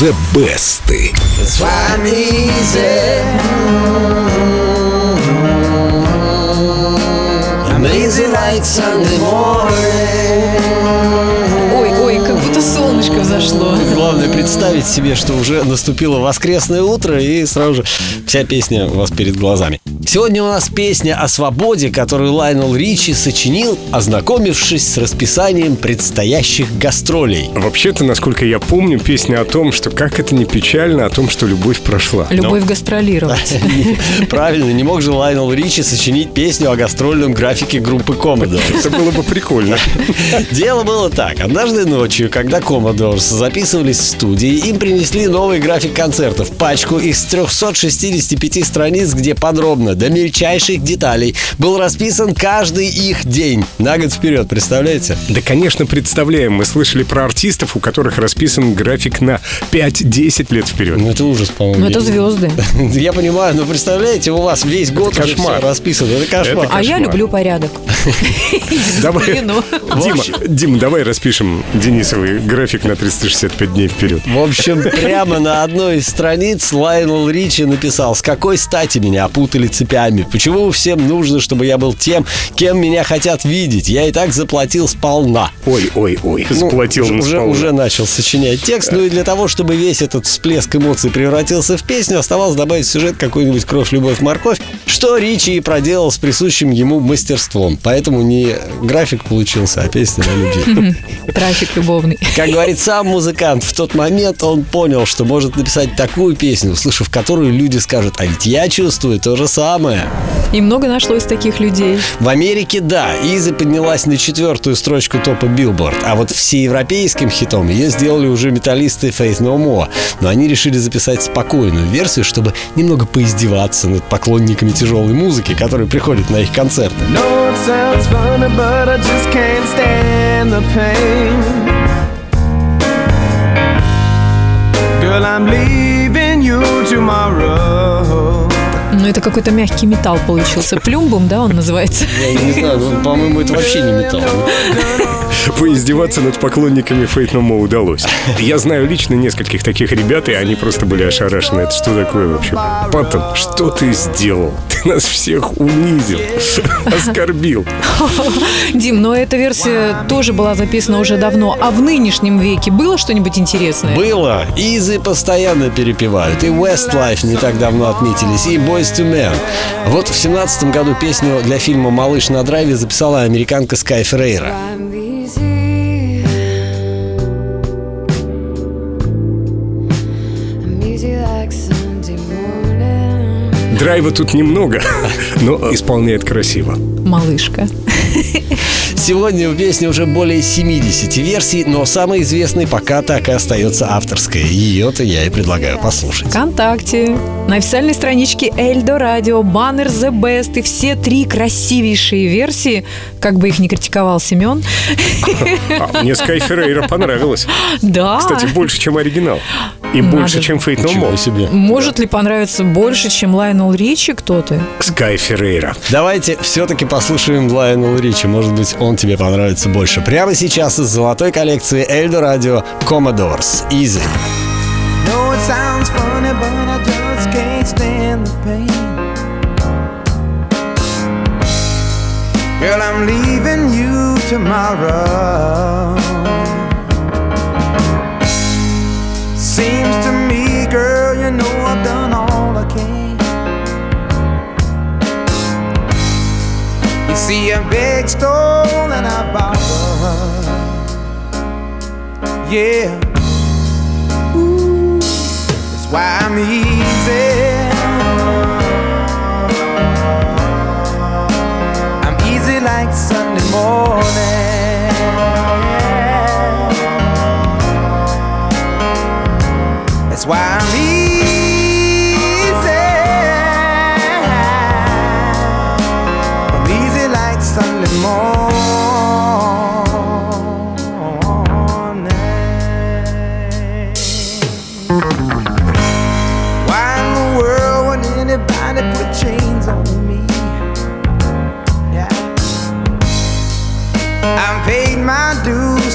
The Best. Why I'm easy. I'm easy like Sunday morning. Ой, ой, как будто солнышко взошло. Главное представить себе, что уже наступило воскресное утро и сразу же вся песня у вас перед глазами. Сегодня у нас песня о свободе, которую Лайнел Ричи сочинил, ознакомившись с расписанием предстоящих гастролей. Вообще-то, насколько я помню, песня о том, что как это не печально, о том, что любовь прошла. Любовь гастролировать. Правильно, не мог же Лайнел Ричи сочинить песню о гастрольном графике группы Commodore. Это было бы прикольно. Дело было так. Однажды ночью, когда Commodores записывались в студии, им принесли новый график концертов, пачку из 365 страниц, где подробно, до мельчайших деталей, был расписан каждый их день. На год вперед, представляете? Да, конечно, представляем. Мы слышали про артистов, у которых расписан график на 5-10 лет вперед. Ну, это ужас, по-моему. Ну, это звезды. Я понимаю, но представляете, у вас весь год уже кошмар. всё расписано. Это кошмар. А я люблю порядок. Давай. Дима, Дима, давай распишем Денисовый график на 365 дней вперед. В общем, прямо на одной из страниц Лайнел Ричи написал, с какой стати меня опутали цепями, почему всем нужно, чтобы я был тем, кем меня хотят видеть, я и так заплатил сполна. Ой, ой, ой, Ну, заплатил уже, сполна. уже начал сочинять текст, ну и для того, чтобы весь этот всплеск эмоций превратился в песню, оставалось добавить в сюжет какую-нибудь кровь, любовь, морковь, что Ричи и проделал с присущим ему мастерством. Поэтому не график получился, а песня на любви. Трафик любовный. Как говорит сам музыкант, в тот момент он понял, что может написать такую песню, услышав которую люди скажут, а ведь я чувствую то же самое. И много нашлось таких людей. В Америке, да, Изи поднялась на четвертую строчку топа Billboard, а вот всеевропейским хитом ее сделали уже металлисты Faith No More. Но они решили записать спокойную версию, чтобы немного поиздеваться над поклонниками тяжелой музыки, которые приходят на их концерты. No, it sounds funny, but I just can't stand the pain. Girl, I'm leaving you tomorrow. Ну, это какой-то мягкий металл получился. Плюмбум, да, он называется? Я не знаю, ну, по-моему, это вообще не металл. Поиздеваться над поклонниками Fate No More удалось. Я знаю лично нескольких таких ребят, и они просто были ошарашены. Это что такое вообще? Паттон, что ты сделал? Ты нас всех унизил, оскорбил. Дим, но эта версия тоже была записана уже давно. А в нынешнем веке было что-нибудь интересное? Было. Изи постоянно перепевают. И Westlife не так давно отметились, и Boys to Men. Вот в семнадцатом году песню для фильма «Малыш на драйве» записала американка Скай Феррейра. Драйва тут немного, но исполняет красиво. Малышка. Сегодня у песни уже более 70 версий, но самой известной пока так и остается авторская. Ее-то я и предлагаю послушать. ВКонтакте. На официальной страничке Эльдо Радио, баннер The Best и все три красивейшие версии, как бы их ни критиковал Семен. А, мне Скай Феррейра понравилось. Да. Кстати, больше, чем оригинал. И Надо больше, чем Fate No More. себе. Может ли понравиться больше, чем Лайнел Ричи кто-то? Скай Феррейра. Давайте все-таки послушаем Лайонела Ричи. Может быть, он тебе понравится больше. Прямо сейчас из золотой коллекции Эльдо Радио Commodores. Easy. No, it sounds funny, but I just can't stand the pain. Girl, I'm leaving you tomorrow. Seems to me, girl, you know I've done all I can. You see, I beg, stole, and I borrowed. Yeah. Ooh, That's why I'm easy.